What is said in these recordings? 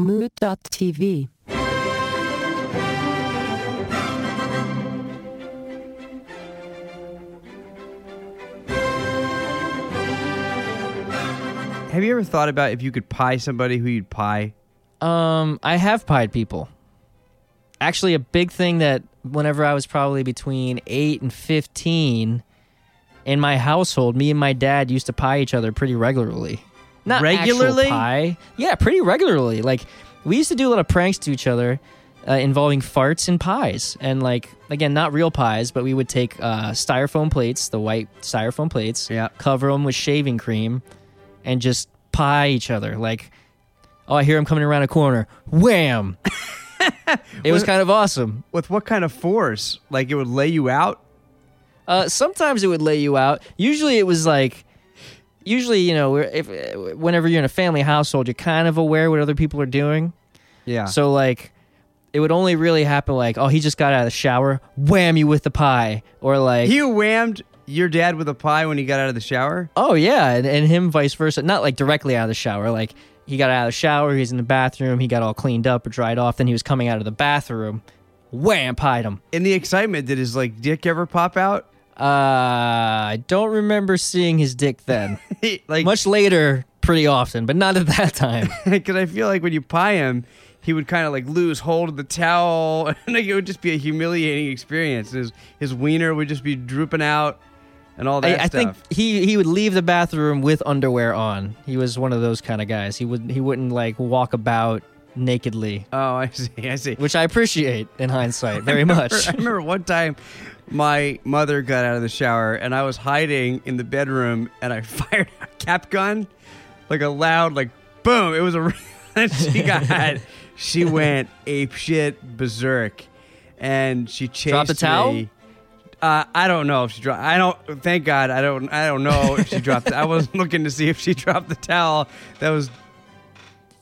Mood.tv. Have you ever thought about if you could pie somebody who you'd pie? Um, I have pied people. Actually, a big thing that whenever I was probably between eight and fifteen, in my household, me and my dad used to pie each other pretty regularly. Not Regularly? pie, yeah, pretty regularly. Like we used to do a lot of pranks to each other uh, involving farts and pies, and like again, not real pies, but we would take uh, styrofoam plates, the white styrofoam plates, Yeah. cover them with shaving cream, and just pie each other. Like, oh, I hear him coming around a corner. Wham! it was kind of awesome. With what kind of force? Like it would lay you out? Uh, sometimes it would lay you out. Usually it was like, usually you know, if whenever you're in a family household, you're kind of aware what other people are doing. Yeah. So like, it would only really happen like, oh, he just got out of the shower, wham you with the pie, or like, he whammed your dad with a pie when he got out of the shower? oh yeah, and, and him vice versa. Not like directly out of the shower, like he got out of the shower, he's in the bathroom, he got all cleaned up or dried off, then he was coming out of the bathroom, wham, pied him. In the excitement, did his like dick ever pop out? Uh, I don't remember seeing his dick then. Like Much later, pretty often, but not at that time. because I feel like when you pie him, he would kind of like lose hold of the towel, and like it would just be a humiliating experience. His his wiener would just be drooping out, and all that I, I think he he would leave the bathroom with underwear on. He was one of those kind of guys. He would he wouldn't like walk about nakedly, oh, I see, I see. which I appreciate in hindsight very much. I remember one time my mother got out of the shower and I was hiding in the bedroom and I fired a cap gun, like a loud like boom. It was a she got she went ape shit berserk, and she chased Dropped the towel? me. Uh, I don't know if she dropped. I don't. Thank God. I don't. I don't know if she dropped. I wasn't looking to see if she dropped the towel. That was.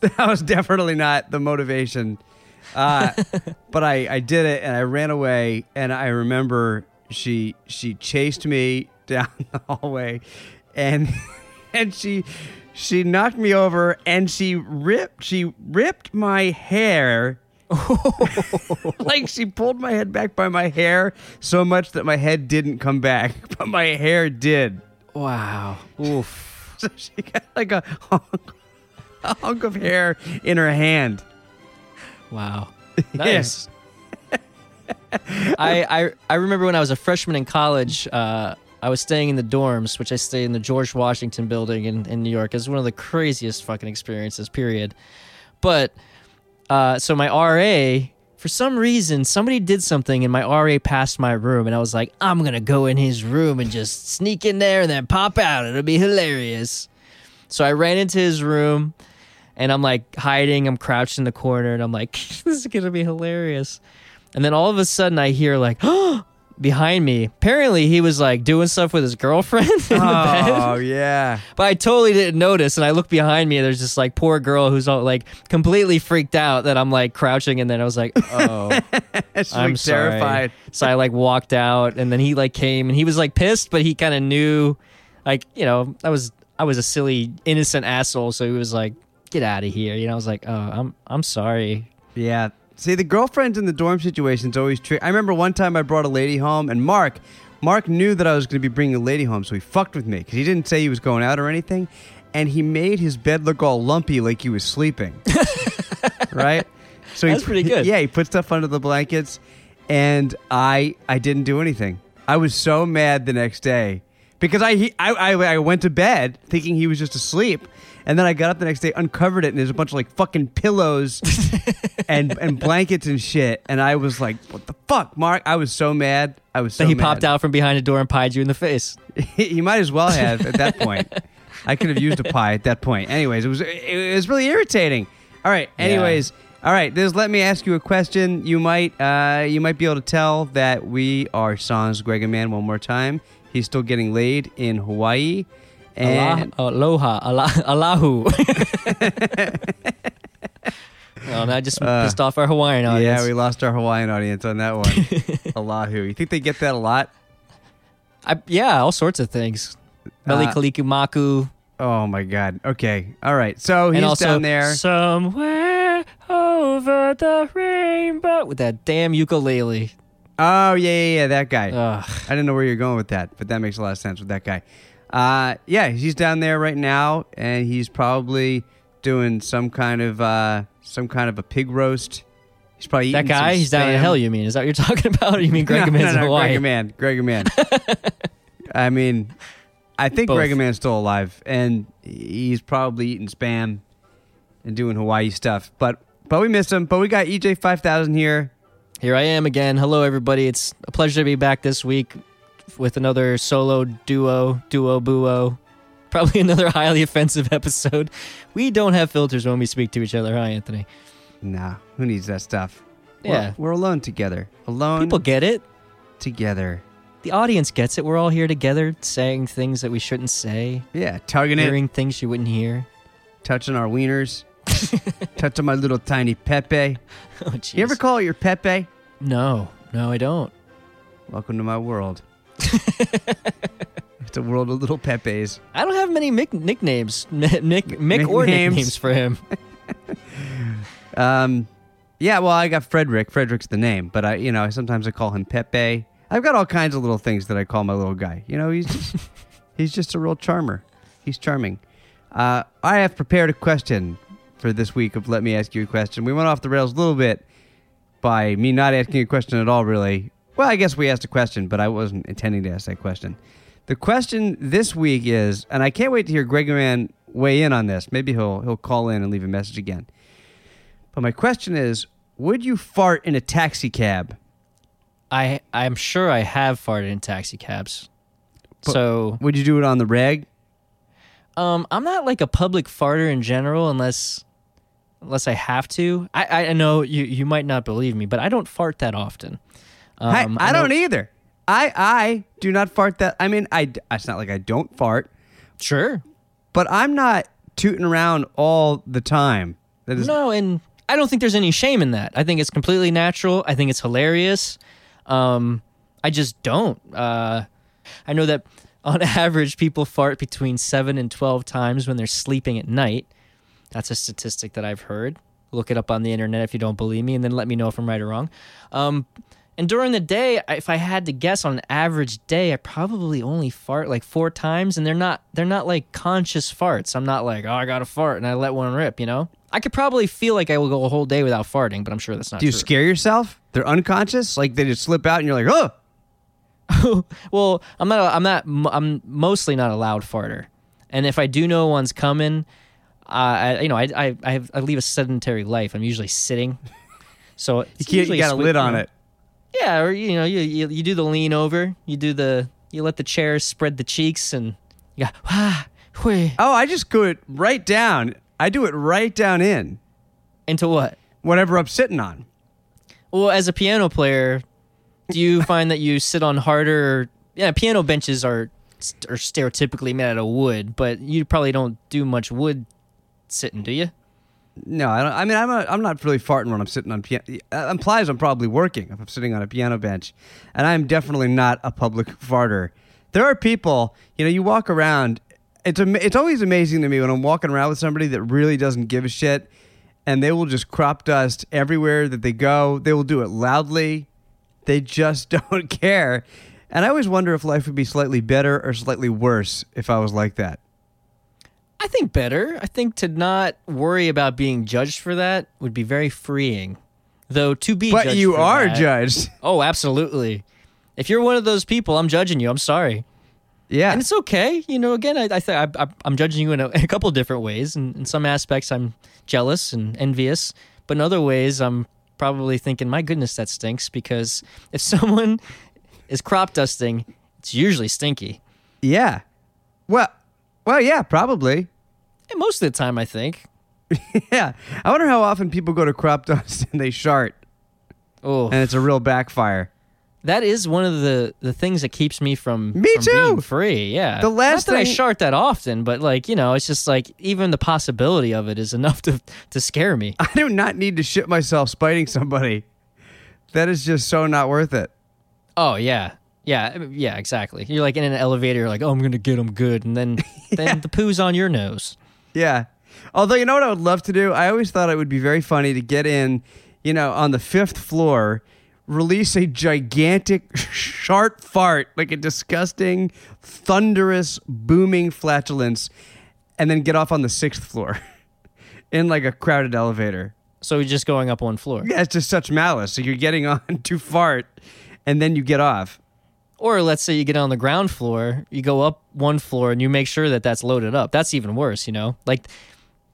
That was definitely not the motivation. Uh, but I, I did it and I ran away and I remember she she chased me down the hallway and and she she knocked me over and she ripped she ripped my hair like she pulled my head back by my hair so much that my head didn't come back but my hair did wow. Oof. so she got like a hunk, a hunk of hair in her hand Wow. Nice. I, I I remember when I was a freshman in college, uh, I was staying in the dorms, which I stayed in the George Washington building in, in New York. It was one of the craziest fucking experiences, period. But uh, so my RA, for some reason, somebody did something and my RA passed my room, and I was like, I'm gonna go in his room and just sneak in there and then pop out. It'll be hilarious. So I ran into his room and I'm like hiding, I'm crouched in the corner, and I'm like, this is gonna be hilarious. And then all of a sudden I hear like behind me. Apparently he was like doing stuff with his girlfriend in the oh, bed. oh yeah But I totally didn't notice, and I look behind me, and there's this like poor girl who's all like completely freaked out that I'm like crouching, and then I was like, "Oh, She's I'm like sorry." terrified So I like walked out, and then he like came, and he was like pissed, but he kind of knew, like you know, I was I was a silly innocent asshole, so he was like, "Get out of here," you know. I was like, "Oh, I'm I'm sorry." Yeah. See, the girlfriends in the dorm situation is always tricky. I remember one time I brought a lady home, and Mark, Mark knew that I was going to be bringing a lady home, so he fucked with me because he didn't say he was going out or anything, and he made his bed look all lumpy like he was sleeping. right. So he That's put- pretty good. Yeah, he put stuff under the blankets, and I I didn't do anything. I was so mad the next day because I he, I, I I went to bed thinking he was just asleep, and then I got up the next day, uncovered it, and there's a bunch of like fucking pillows and and blankets and shit, and I was like, "What the fuck, Mark?" I was so mad. I was so mad. Then he mad. popped out from behind a door and pied you in the face. he might as well have at that point. I could have used a pie at that point. Anyways, it was it was really irritating. All right. Yeah. Anyways, all right. This let me ask you a question. You might uh you might be able to tell that we are Sans Greg and Man one more time. He's still getting laid in Hawaii. And aloha, Allah, Allahu. well, that just Uh, pissed off our Hawaiian audience. yeah, we lost our Hawaiian audience on that one. Allahu. You think they get that a lot? I, yeah, all sorts of things. Meli Uh. Oh my god. Okay. All right. So he's and also down there. somewhere over the rainbow with that damn ukulele. Oh yeah, yeah, yeah, that guy. Ugh. I didn't know where you're going with that, but that makes a lot of sense with that guy. Uh, yeah, he's down there right now, and he's probably doing some kind of uh, some kind of a pig roast. He's probably That guy, he's down in hell. You mean? Is that what you're talking about? Or you mean Greg no, Man's no, no, Hawaii? Greg Man, Greg Man. I mean, I think Both. Greg Man's still alive, and he's probably eating spam and doing Hawaii stuff. But but we missed him. But we got EJ five thousand here. Here I am again. Hello, everybody. It's a pleasure to be back this week with another solo duo, duo buo. Probably another highly offensive episode. We don't have filters when we speak to each other, huh, Anthony? Nah, who needs that stuff? We're- Yeah. we're, alone together. Alone People get it. together. The audience gets it. We're all here together saying things that we shouldn't say, Yeah, tugging it, hearing things you wouldn't hear. touching our wieners, touching my little tiny Pepe. Oh, You ever call it your Pepe? No, no, I don't. Welcome to my world. it's a world of little Pepes. I don't have many Mick nicknames, Mick, Mick or Nicknames. nicknames for him. Um, yeah, well, I got Frederick. Frederick's the name, but I, you know, sometimes I call him Pepe. I've got all kinds of little things that I call my little guy. You know, he's just, he's just a real charmer. He's charming. Uh, I have prepared a question for this week of Let Me Ask You a Question. We went off the rails a little bit by me not asking a question at all, really. Well, I guess we asked a question, but I wasn't intending to ask that question. The question this week is, and I can't wait to hear Greg Man weigh in on this. Maybe he'll he'll call in and leave a message again. But my question is, would you fart in a taxi cab? I I'm sure I have farted in taxi cabs. But- so Would you do it on the reg? um, I'm not like a public farter in general, unless unless I have to. I I I know you you might not believe me, but I don't fart that often. I, Um, I know- don't either. I I do not fart that. I mean, I it's not like I don't fart, Sure. but I'm not tooting around all the time. That is No, and I don't think there's any shame in that. I think it's completely natural. I think it's hilarious. Um, I just don't. Uh, I know that on average, people fart between seven and 12 times when they're sleeping at night. That's a statistic that I've heard. Look it up on the internet if you don't believe me, and then let me know if I'm right or wrong. Um, and during the day, if I had to guess on an average day, I probably only fart like four times, and they're not they're not like conscious farts. I'm not like, oh, I got to fart, and I let one rip. You know, I could probably feel like I will go a whole day without farting, but I'm sure that's not do you true. scare yourself? They're unconscious, like they just slip out, and you're like, oh. well, I'm not. I'm not. I'm mostly not a loud farter, and if I do know one's coming, uh, I, you know, I, I I have I leave a sedentary life. I'm usually sitting, so You can't. You got a lid on it. Yeah, or you know, you, you you do the lean over, you do the you let the chair spread the cheeks, and you go ah. Oh, I just go it right down. I do it right down in into what? whatever I'm sitting on. Well, as a piano player, do you find that you sit on harder? Yeah, piano benches are are stereotypically made out of wood, but you probably don't do much wood sitting, do you? No, I don't. I mean, I'm a, I'm not really farting when I'm sitting on piano. That uh, implies I'm probably working if I'm sitting on a piano bench, and I'm definitely not a public farter. There are people, you know, you walk around. It's am- it's always amazing to me when I'm walking around with somebody that really doesn't give a shit, and they will just crop dust everywhere that they go. They will do it loudly. They just don't care, and I always wonder if life would be slightly better or slightly worse if I was like that. I think better. I think to not worry about being judged for that would be very freeing. Though to be But you are that- judged. Oh, absolutely. If you're one of those people, I'm judging you. I'm sorry. Yeah. and it's okay. You know, again, I, I think I, I'm judging you in a, in a couple different ways. And in some aspects, I'm jealous and envious, but in other ways, I'm probably thinking, "My goodness, that stinks." Because if someone is crop dusting, it's usually stinky. Yeah. Well, well, yeah, probably. And most of the time, I think. yeah. I wonder how often people go to crop dust and they shart Oh, and it's a real backfire. that is one of the the things that keeps me from Me from too. being free. Yeah, The last not that I thing- shart that often, but like you know, it's just like even the possibility of it is enough to to scare me. I do not need to shit myself spiting somebody. That is just so not worth it. Oh yeah, yeah, yeah, exactly. You're like in an elevator, you're like, oh, I'm gonna get them good, and then then the poo's on your nose. Yeah. Although you know what I would love to do? I always thought it would be very funny to get in, you know, on the fifth floor, release a gigantic sharp fart, like a disgusting, thunderous, booming flatulence, and then get off on the sixth floor in like a crowded elevator. So you're just going up one floor. Yeah, it's just such malice. So you're getting on to fart, and then you get off. Or let's say you get on the ground floor, you go up one floor and you make sure that that's loaded up. That's even worse, you know? Like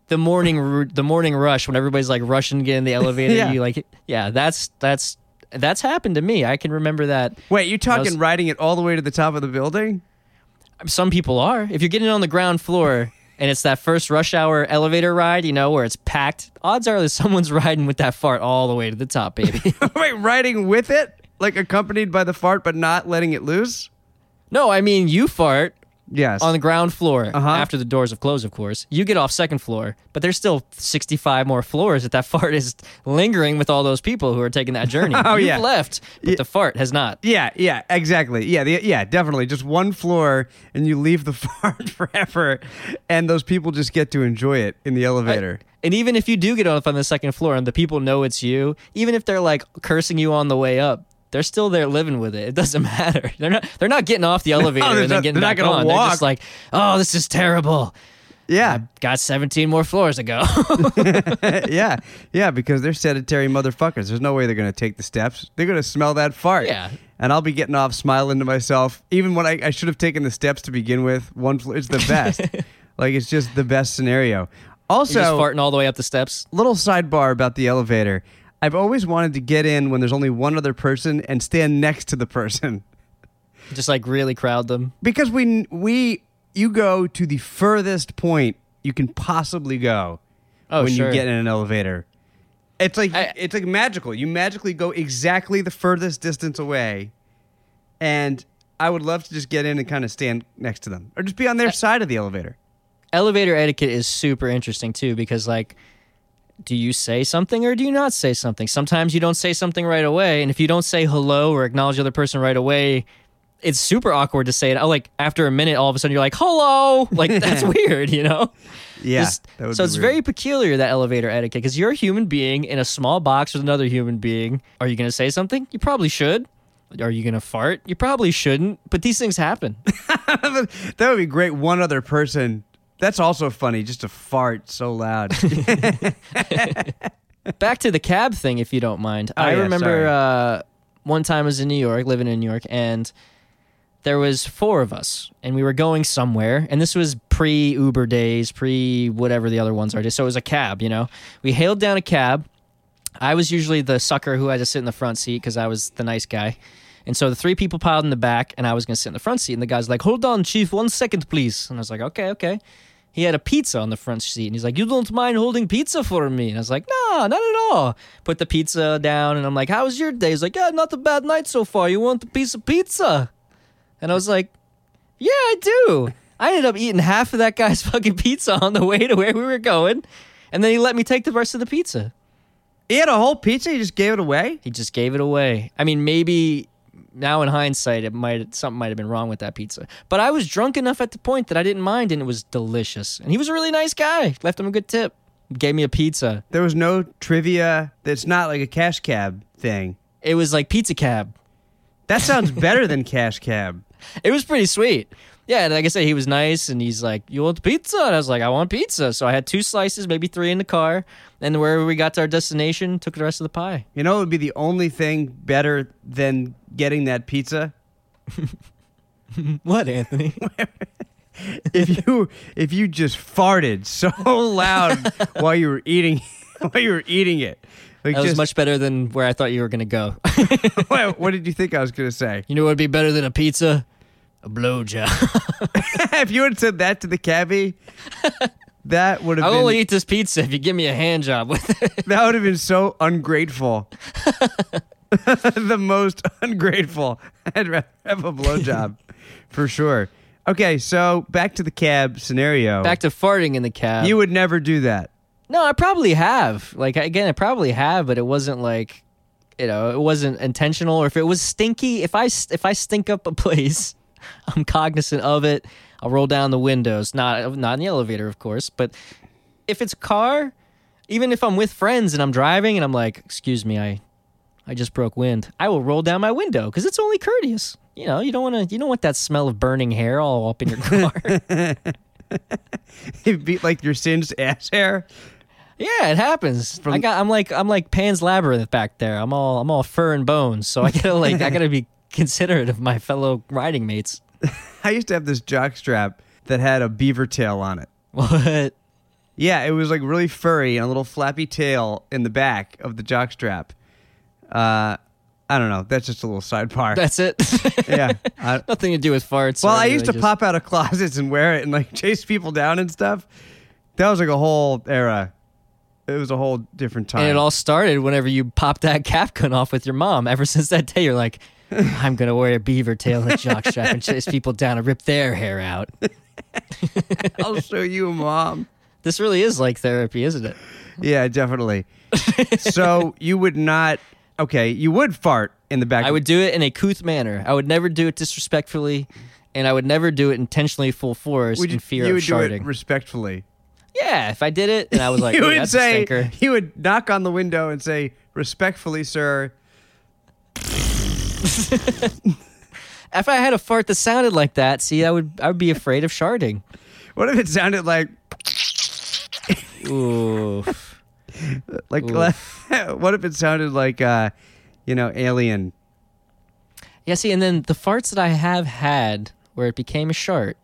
the morning the morning rush when everybody's like rushing to get in the elevator, Yeah. you like yeah, that's that's that's happened to me. I can remember that. Wait, you talking was- riding it all the way to the top of the building? Some people are. If you're getting on the ground floor and it's that first rush hour elevator ride, you know, where it's packed, odds are that someone's riding with that fart all the way to the top, baby. Wait, riding with it, like accompanied by the fart, but not letting it loose? no, I mean you fart Yes. on the ground floor Uh-huh. after the doors have closed, of course. You get off second floor, but there's still 65 more floors that that fart is lingering with all those people who are taking that journey. Oh, You've yeah. left, but the fart has not. yeah, yeah, exactly. Yeah, the, yeah, definitely. Just one floor, and you leave the fart forever, and those people just get to enjoy it in the elevator. And even if you do get off on the second floor and the people know it's you, even if they're like cursing you on the way up, they're still there living with it. It doesn't matter. They're not. They're not getting off the elevator they're and then getting they're back on. They're just like, oh, this is terrible. yeah, Got 17 more floors to go. yeah, yeah, because they're sedentary motherfuckers. There's no way they're going to take the steps. They're going to smell that fart. Yeah. And I'll be getting off smiling to myself. Even when I, I should have taken the steps to begin with, one floor, it's the best. like, it's just the best scenario. Also, farting all the way up the steps. little sidebar about the elevator. I've always wanted to get in when there's only one other person and stand next to the person. Just like really crowd them. Because we we you go to the furthest point you can possibly go Oh, when sure. you get in an elevator. It's like I- it's like magical. You magically go exactly the furthest distance away, and I would love to just get in and kind of stand next to them, or just be on their side of the elevator. elevator etiquette is super interesting too because like do you say something or do you not say something? Sometimes you don't say something right away and if you don't say hello or acknowledge the other person right away it's super awkward to say it. Oh, like after a minute all of a sudden you're like hello! Like that's weird you know? Yeah, would so it's weird. very peculiar that elevator etiquette because you're a human being in a small box with another human being. Are you going to say something? You probably should. Are you going to fart? You probably shouldn't but these things happen. That would be great. One other person. That's also funny. Just to fart so loud. back to the cab thing if you don't mind Oh, i yeah, remember uh, one time i was in new york living in new york and there was four of us and we were going somewhere and this was pre uber days pre whatever the other ones are so it was a cab you know we hailed down a cab i was usually the sucker who had to sit in the front seat because i was the nice guy and so the three people piled in the back and i was going to sit in the front seat and the guy's like hold on chief one second please and i was like okay okay he had a pizza on the front seat and he's like, You don't mind holding pizza for me? And I was like, No, not at all. Put the pizza down and I'm like, How was your day? He's like, Yeah, not a bad night so far. You want a piece of pizza? And I was like, Yeah, I do. I ended up eating half of that guy's fucking pizza on the way to where we were going. And then he let me take the rest of the pizza. he had a whole pizza. He just gave it away. He just gave it away. I mean, maybe now in hindsight, it might something might have been wrong with that pizza. But I was drunk enough at the point that I didn't mind, and it was delicious. And he was a really nice guy. Left him a good tip. Gave me a pizza. There was no trivia. It's not like a cash cab thing. It was like pizza cab. That sounds better than cash cab. It was pretty sweet. Yeah, like I said, he was nice, and he's like, "You want pizza?" And I was like, "I want pizza." So I had two slices, maybe three in the car, and wherever we got to our destination, took the rest of the pie. You know, it would be the only thing better than getting that pizza What, Anthony? if you if you just farted so loud while you were eating while you were eating it. Like That was much better than where I thought you were gonna go. what, what did you think I was going to say? you know what would be better than a pizza? A blowjob. if you had said that to the cabbie, that would have I'll been only eat this pizza if you give me a hand job with it. that would have been so ungrateful. the most ungrateful. I'd rather have a blowjob for sure. Okay, so back to the cab scenario. Back to farting in the cab. you would never do that. no, I probably have. Like again, I probably have, but it wasn't like, you know, it wasn't intentional. Or if it was stinky, if I if I stink up a place, I'm cognizant of it. I'll roll down the windows, not not in the elevator, of course, but if it's a car, even if I'm with friends and I'm driving and I'm like, "Excuse me, I I just broke wind." I will roll down my window cuz it's only courteous. You know, you don't want to you don't want that smell of burning hair all up in your car. It'd be like your singed ass hair. yeah, it happens. I got I'm like I'm like Pan's Labyrinth back there. I'm all I'm all fur and bones. So I got to like I got to be considerate of my fellow riding mates. I used to have this jock strap that had a beaver tail on it. What? Yeah, it was like really furry and a little flappy tail in the back of the jock strap. Uh, I don't know. That's just a little side sidebar. That's it. yeah. I, Nothing to do with farts. well, I used to anything, pop out of closets and wear it and like chase people down and stuff. That was like a whole era. It was a whole different time. And it all started whenever you popped that cap gun off with your mom. Ever since that day, you're like, I'm gonna wear a beaver tail and a jockstrap and chase people down and rip their hair out. I'll show you, mom. This really is like therapy, isn't it? Yeah, definitely. so you would not. Okay, you would fart in the back. I would do it in a couth manner. I would never do it disrespectfully, and I would never do it intentionally full force Would you, in fear you of would do sharding. it respectfully. yeah, if I did it and I was like, you would say stinker." you would knock on the window and say, "Respectfully, sir." If I had a fart that sounded like that, see, I would I would be afraid of sharding. What if it sounded like Ooh. like? what if it sounded like uh, you know, alien? Yeah, see, and then the farts that I have had where it became a shart,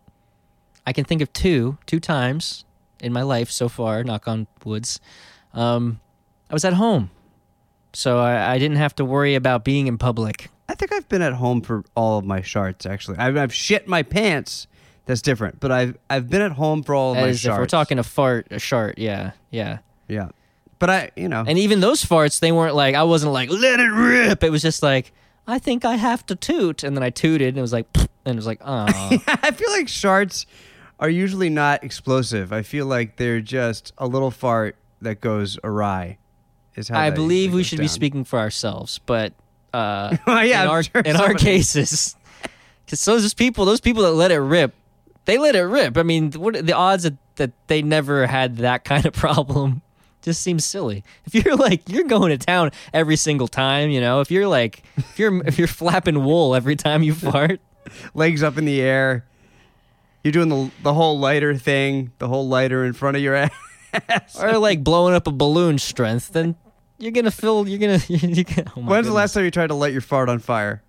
I can think of two, two times in my life so far, knock on woods. Um, I was at home. So I, I didn't have to worry about being in public. I think I've been at home for all of my sharts. Actually, I've, I've shit my pants. That's different. But I've I've been at home for all of my As if sharts. we're talking a fart, a shart, yeah, yeah. yeah. But I, you know, And even those farts, they weren't like, I wasn't like, let it rip. It was just like, I think I have to toot. And then I tooted and it was like, and it was like, oh. I feel like sharts are usually not explosive. I feel like they're just a little fart that goes awry. Is how I believe we should be speaking for ourselves, but uh, Well, yeah, in our sure in our cases, because those people, those people that let it rip, they let it rip. I mean, what the odds that, that they never had that kind of problem? Just seems silly. If you're like you're going to town every single time, you know, if you're like if you're if you're flapping wool every time you fart, legs up in the air. You're doing the the whole lighter thing, the whole lighter in front of your ass. or like blowing up a balloon strength, then you're gonna fill. you're gonna. You're gonna oh When's the goodness. last time you tried to light your fart on fire?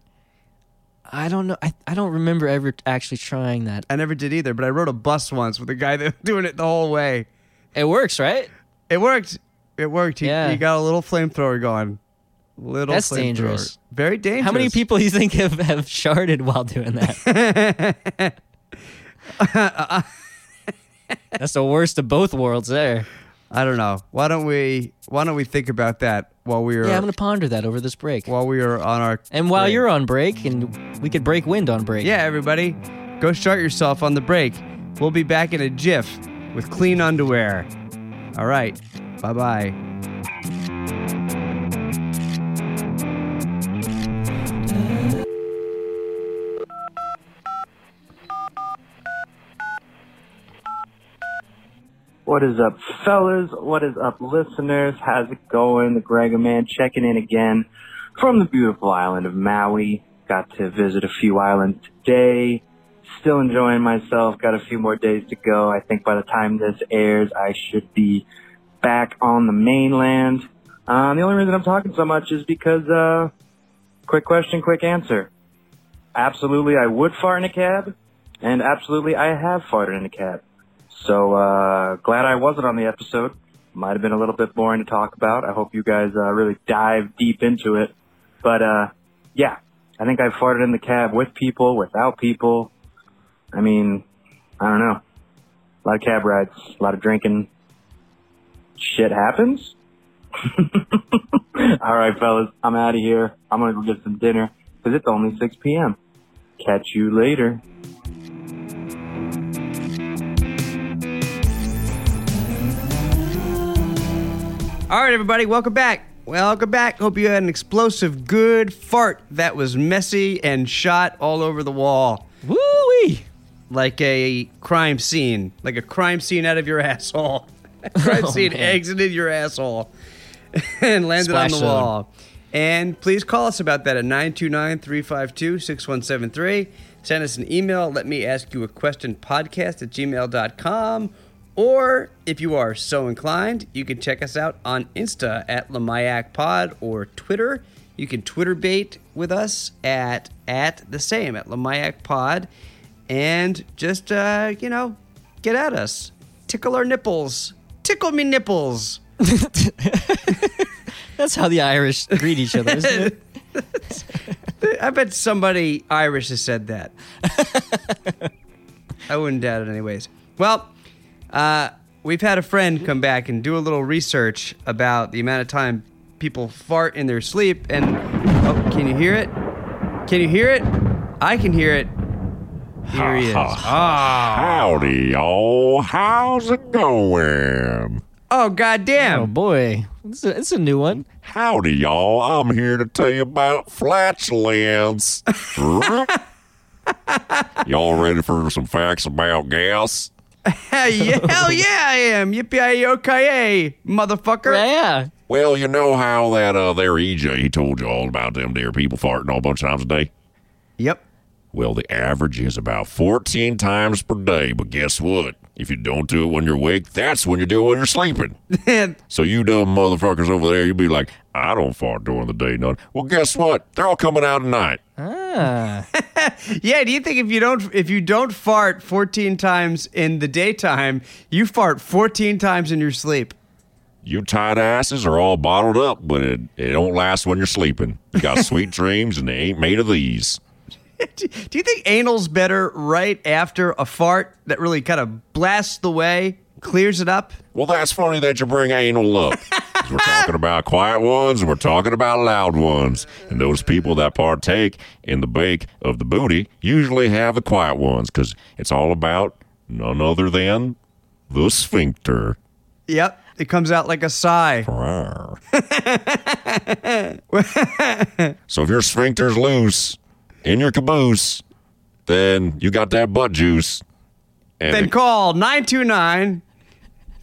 I don't know. I, I don't remember ever actually trying that. I never did either, but I rode a bus once with a guy that was doing it the whole way. It works, right? It worked. It worked. He, Yeah. he got a little flamethrower going. Little That's flamethrower. dangerous. Very dangerous. How many people do you think have, have sharded while doing that? That's the worst of both worlds there. I don't know. Why don't we Why don't we think about that while we are Yeah, I'm gonna ponder that over this break. while we are on our And while break. you're on break, and we could break wind on break. Yeah, everybody, go start yourself on the break. We'll be back in a jiff with clean underwear. All right. Bye bye. What is up, fellas? What is up, listeners? How's it going? The Greg Man checking in again from the beautiful island of Maui. Got to visit a few islands today. Still enjoying myself. Got a few more days to go. I think by the time this airs, I should be back on the mainland. Uh, the only reason I'm talking so much is because, uh, quick question, quick answer. Absolutely, I would fart in a cab, and absolutely, I have farted in a cab. So uh, glad I wasn't on the episode. Might have been a little bit boring to talk about. I hope you guys uh, really dive deep into it. But uh, yeah, I think I farted in the cab with people, without people. I mean, I don't know. A lot of cab rides, a lot of drinking. Shit happens. All right, fellas, I'm out of here. I'm gonna go get some dinner because it's only 6 p.m. Catch you later. All right, everybody, welcome back. Welcome back. Hope you had an explosive, good fart that was messy and shot all over the wall Woo wee! like a crime scene, like a crime scene out of your asshole. crime Oh, scene man. exited your asshole and landed on Splash the zone. wall. And please call us about that at 929 352 6173. Send us an email. Let me ask you a question podcast at gmail.com. Or if you are so inclined, you can check us out on Insta at Lamayak Pod or Twitter. You can Twitter bait with us at at the same at Lamayak Pod. And just uh, you know, get at us. Tickle our nipples. Tickle me nipples. That's how the Irish greet each other, isn't it? I bet somebody Irish has said that. I wouldn't doubt it, anyways. Well, uh, we've had a friend come back and do a little research about the amount of time people fart in their sleep. And oh, can you hear it? Can you hear it? I can hear it. Here he is. Ah. Howdy, y'all. How's it going? Oh, goddamn. Oh boy, it's a, it's a new one. Howdy, y'all. I'm here to tell you about flatulence. y'all ready for some facts about gas? Hell yeah, hell yeah, I am. Yippee-ki-yay, motherfucker. Yeah, Well, you know how that uh, there EJ he told you all about them there people farting all bunch of times a day? Yep. Well, the average is about 14 times per day, but guess what? If you don't do it when you're awake, that's when you do it when you're sleeping. So you dumb motherfuckers over there, you be like, I don't fart during the day, none. Well, guess what? They're all coming out at night. ah, Yeah, do you think if you don't if you don't fart 14 times in the daytime, you fart 14 times in your sleep? You tight asses are all bottled up, but it, it don't last when you're sleeping. You got sweet dreams, and they ain't made of these. Do do you think anal's better right after a fart that really kind of blasts the way, clears it up? Well, that's funny that you bring anal up. We're talking about quiet ones, and we're talking about loud ones. And those people that partake in the bake of the booty usually have the quiet ones, because it's all about none other than the sphincter. Yep, it comes out like a sigh. So if your sphincter's loose in your caboose, then you got that butt juice. And Then call 929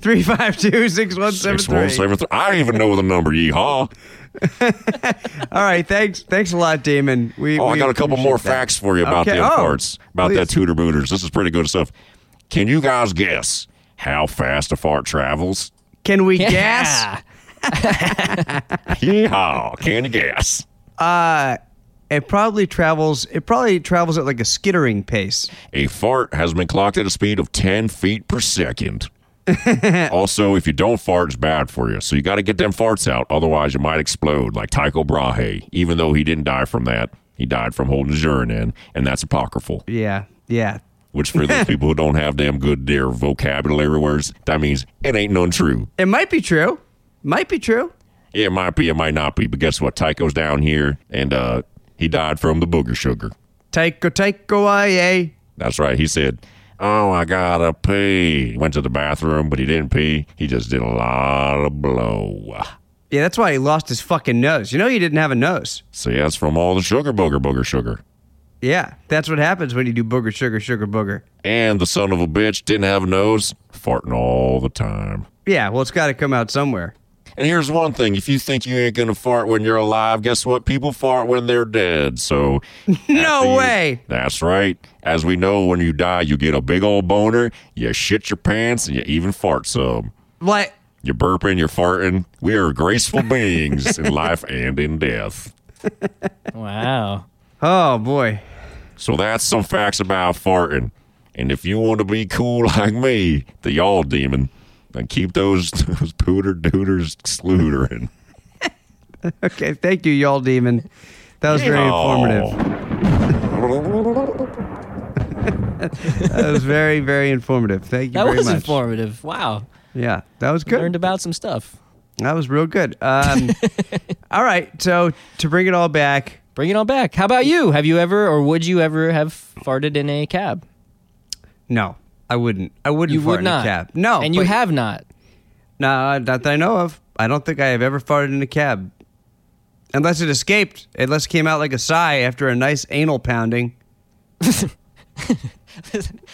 352 6173. 6173. I don't even know the number, yeehaw. All right, thanks thanks a lot, Damon. We Oh, I got a couple more that. facts for you about Okay. them Oh, farts, about please. that tutor booters. This is pretty good stuff. Can you guys guess how fast a fart travels? Can we yeah. gas? Yeehaw! Can you guess? Uh, it probably travels. It probably travels at like a skittering pace. A fart has been clocked at a speed of 10 feet per second. also, if you don't fart, it's bad for you. So you got to get them farts out. Otherwise, you might explode like Tycho Brahe. Even though he didn't die from that, he died from holding his urine in. And that's apocryphal. Yeah, yeah. Which, for those people who don't have damn good their vocabulary words, that means it ain't none true. It might be true. Might be true. It might be, it might not be. But guess what? Tycho's down here, and uh, he died from the booger sugar. Taiko taiko aye. That's right. He said, Oh, I gotta pee. Went to the bathroom, but he didn't pee. He just did a lot of blow. Yeah, that's why he lost his fucking nose. You know, he didn't have a nose. See, that's from all the sugar booger booger sugar. Yeah, that's what happens when you do booger, sugar, sugar, booger. And the son of a bitch didn't have a nose, farting all the time. Yeah, well, it's got to come out somewhere. And here's one thing if you think you ain't gonna fart when you're alive, guess what? People fart when they're dead. So, No after you- way. That's right. As we know, when you die, you get a big old boner, you shit your pants, and you even fart some. What? You're burping, you're farting. We are graceful beings in life and in death. wow. oh boy. So that's some facts about farting. And if you want to be cool like me, the y'all demon, then keep those those pooter dooters slootering. Okay, thank you, y'all demon. That was very informative. That was very, very informative. Thank you That very was much. informative. Wow. Yeah, that was good. Learned about some stuff. That was real good. Um, all right, so to bring it all back, Bring it all back. How about you? Have you ever or would you ever have farted in a cab? no, I wouldn't. I wouldn't. You fart would in not. A cab. No, And you but- have not. No, not that I know of. I don't think I have ever farted in a cab, unless it escaped. Unless it came out like a sigh after a nice anal pounding.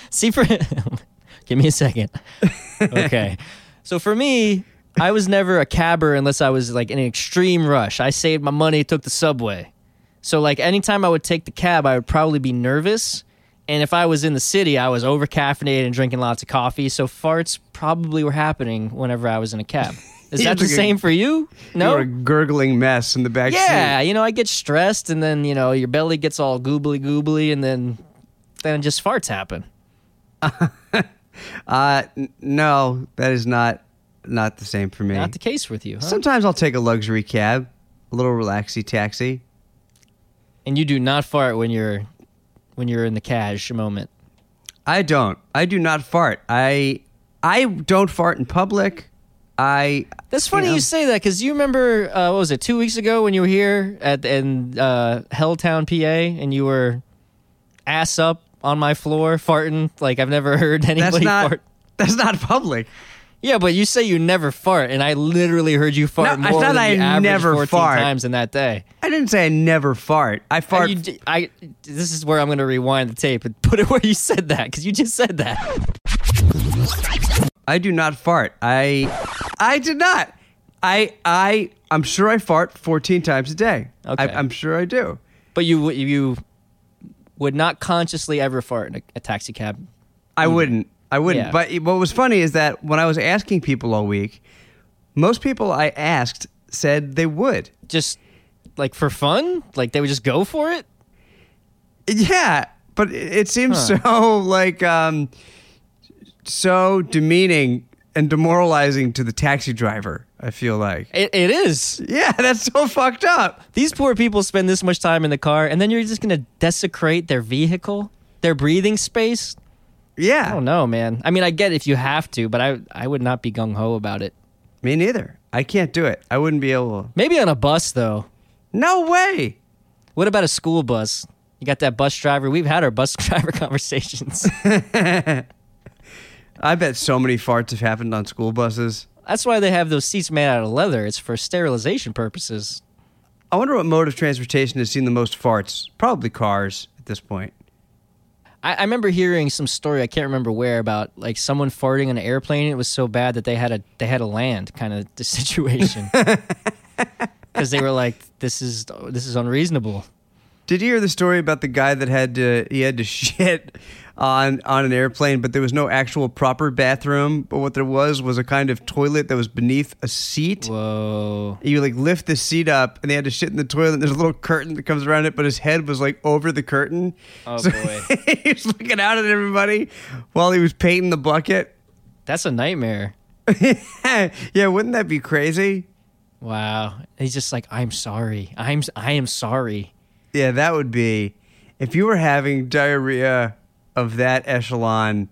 See for Give me a second. Okay. So for me, I was never a cabber unless I was like in an extreme rush. I saved my money, took the subway. So like anytime I would take the cab, I would probably be nervous. And if I was in the city, I was over caffeinated and drinking lots of coffee. So farts probably were happening whenever I was in a cab. Is that the same for you? No, You No. were a gurgling mess in the back Yeah, seat. you know, I get stressed, and then you know your belly gets all goobly goobly, and then then just farts happen. Uh, n- no, that is not not the same for me. Not the case with you, huh? Sometimes I'll take a luxury cab, a little relaxy taxi. and you do not fart when you're when you're in the cash moment. I don't. I do not fart. I I don't fart in public. I That's funny you, you, say that because you remember uh, what was it two weeks ago when you were here at in uh, Helltown, PA, and you were ass up on my floor farting like I've never heard That's anybody not fart. that's not public. Yeah, but you say you never fart, and I literally heard you fart No, more said than I the average never 14 fart. times in that day. I didn't say I never fart. I fart. you d- I, this is where I'm going to rewind the tape and put it where you said that because you just said that. I do not fart. I I did not. I I I'm sure I fart 14 times a day. Okay. I, I'm sure I do. But you you would not consciously ever fart in a, a taxi cab. I mm. wouldn't. I wouldn't. Yeah. But what was funny is that when I was asking people all week, most people I asked said they would. Just like for fun? Like they would just go for it? Yeah, but it it seems Huh. so like um so demeaning and demoralizing to the taxi driver. I feel like. It, it is. Yeah, that's so fucked up. These poor people spend this much time in the car and then you're just going to desecrate their vehicle, their breathing space? I don't know, man. I mean, I get if you have to, but I I would not be gung ho about it. me neither. I can't do it. I wouldn't be able. Maybe on a bus though. No way. What about a school bus? You got that bus driver. We've had our bus driver conversations. I bet so many farts have happened on school buses. That's why they have those seats made out of leather. It's for sterilization purposes. I wonder what mode of transportation has seen the most farts. Probably cars at this point. I, I remember hearing some story. I can't remember where about like someone farting on an airplane. It was so bad that they had a they had a land kind of the situation because they were like, "This is this is unreasonable." Did you hear the story about the guy that had to he had to shit on on an airplane, but there was no actual proper bathroom. But what there was was a kind of toilet that was beneath a seat. Whoa! You like lift the seat up, and they had to shit in the toilet. And there's a little curtain that comes around it, but his head was like over the curtain. Oh, So boy. he was looking out at everybody while he was painting the bucket. That's a nightmare. yeah, wouldn't that be crazy? Wow. He's just like, "I'm sorry. I'm I am sorry." Yeah, that would be if you were having diarrhea of that echelon.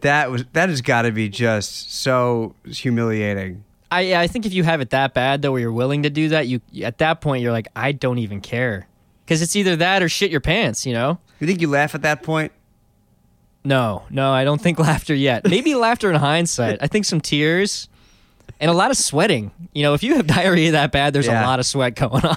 That was that has got to be just so humiliating. I I think if you have it that bad though, where you're willing to do that, you at that point you're like, I don't even care, because it's either that or shit your pants. You know? You think you laugh at that point? No, no, I don't think laughter yet. Maybe laughter in hindsight. I think some tears and a lot of sweating. You know, if you have diarrhea that bad, there's Yeah. a lot of sweat going on.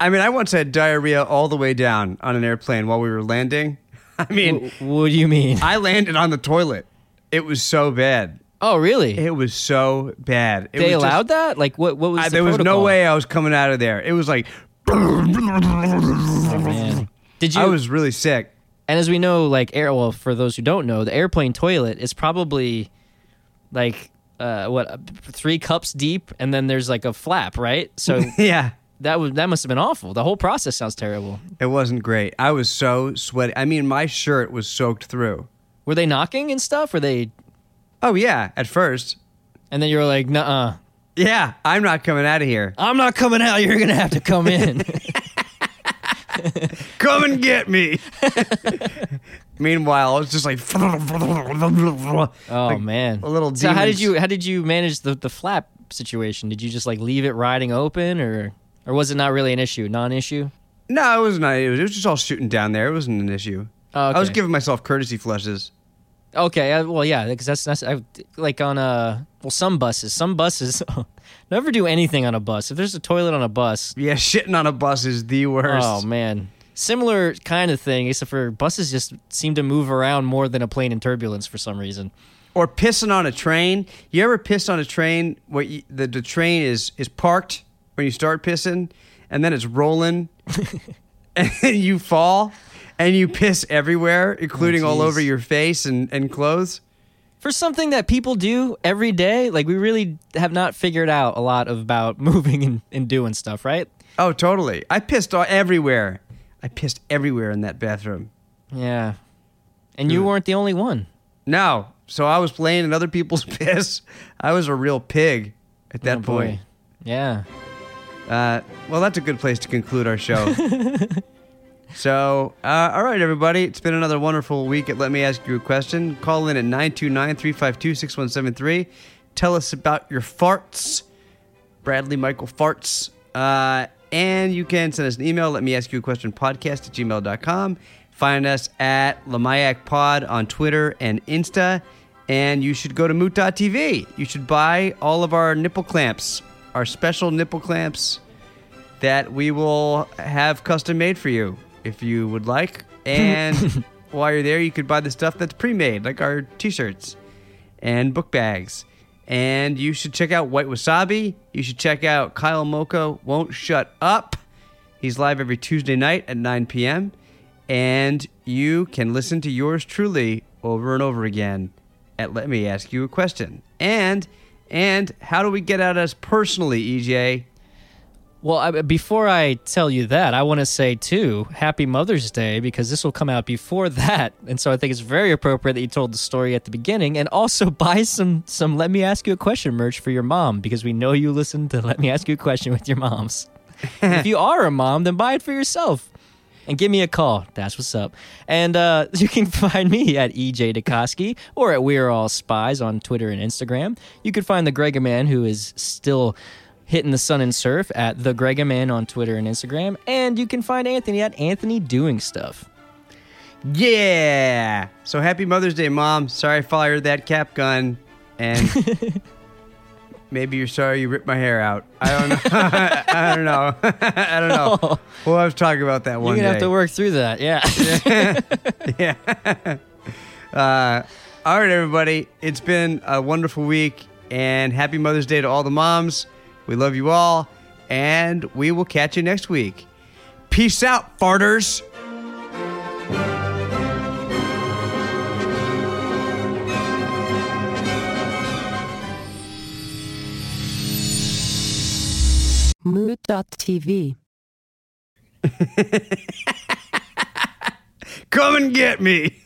I mean, I once had diarrhea all the way down on an airplane while we were landing. I mean, what do you mean? I landed on the toilet. It was so bad. Oh, really? It was so bad. It they was just- allowed that? Like, what? What was I, the there was no way I was coming out of there. It was like Oh, man. Did you? I was really sick. And as we know, like air. Well, for those who don't know, the airplane toilet is probably like uh, what three cups deep, and then there's like a flap, right? So Yeah. That was that must have been awful. The whole process sounds terrible. It wasn't great. I was so sweaty. I mean, my shirt was soaked through. Were they knocking and stuff? Were they? Oh yeah, at first. And then you were like, "Nuh-uh, Yeah, I'm not coming out of here. I'm not coming out. You're gonna have to come in." Come and get me. Meanwhile, I was just like, oh like man. a little. So how did you how did you manage the the flap situation? Did you just like leave it riding open, or or was it not really an issue, non-issue? No, it was not. It was, it was just all shooting down there. It wasn't an issue. Oh, I was giving myself courtesy flushes. Okay, uh, well, yeah, because that's that's I, like on uh well some buses, some buses never do anything on a bus. If there's a toilet on a bus, Yeah, shitting on a bus is the worst. oh man, similar kind of thing, except for buses just seem to move around more than a plane in turbulence for some reason. or pissing on a train. You ever pissed on a train where you, the, the train is is parked when you start pissing, and then it's rolling, and you fall, and you piss everywhere, including oh, all over your face and, and clothes. For something that people do every day, like we really have not figured out a lot about moving and, and doing stuff, right? Oh, totally. I pissed all, everywhere. I pissed everywhere in that bathroom. Yeah. And you mm. weren't the only one. No, so I was playing in other people's piss. I was a real pig at that Oh, boy. point. Yeah. Uh, well, that's a good place to conclude our show. so, uh, all right, everybody. It's been another wonderful week at Let Me Ask You a Question. Call in at 929 352 6173. Tell us about your farts. Bradley Michael Farts. Uh, and you can send us an email. Let me ask you a question podcast at gmail.com. Find us at Lamayak Pod on Twitter and Insta. And you should go to moot.tv. You should buy all of our nipple clamps, our special nipple clamps that we will have custom made for you if you would like. And while you're there, you could buy the stuff that's pre made, like our t shirts and book bags. And you should check out White Wasabi. You should check out Kyle Moko Won't Shut Up. He's live every Tuesday night at 9 p.m. And you can listen to yours truly over and over again at Let Me Ask You a Question. And and how do we get at us personally, EJ? Well, I, before I tell you that, I want to say too, Happy Mother's Day because this will come out before that, and so I think it's very appropriate that you told the story at the beginning, and also buy some some Let Me Ask You a Question merch for your mom because we know you listen to Let Me Ask You a Question with your moms. If you are a mom, then buy it for yourself. And give me a call. That's what's up. And uh, you can find me at EJ Dukoski or at We're All Spies on Twitter and Instagram. You can find the Gregor Man who is still hitting the sun and surf at the Gregor Man on Twitter and Instagram. And you can find Anthony at Anthony Doing Stuff. Yeah. So happy Mother's Day, Mom. Sorry I fired that cap gun. And maybe you're sorry you ripped my hair out. I don't know. I don't know. I don't know. We'll have to talk about that one. You're going to day. have to work through that. Yeah. yeah. uh, all right, everybody. It's been a wonderful week. And happy Mother's Day to all the moms. We love you all. And we will catch you next week. Peace out, farters. Mood.tv. Come and get me.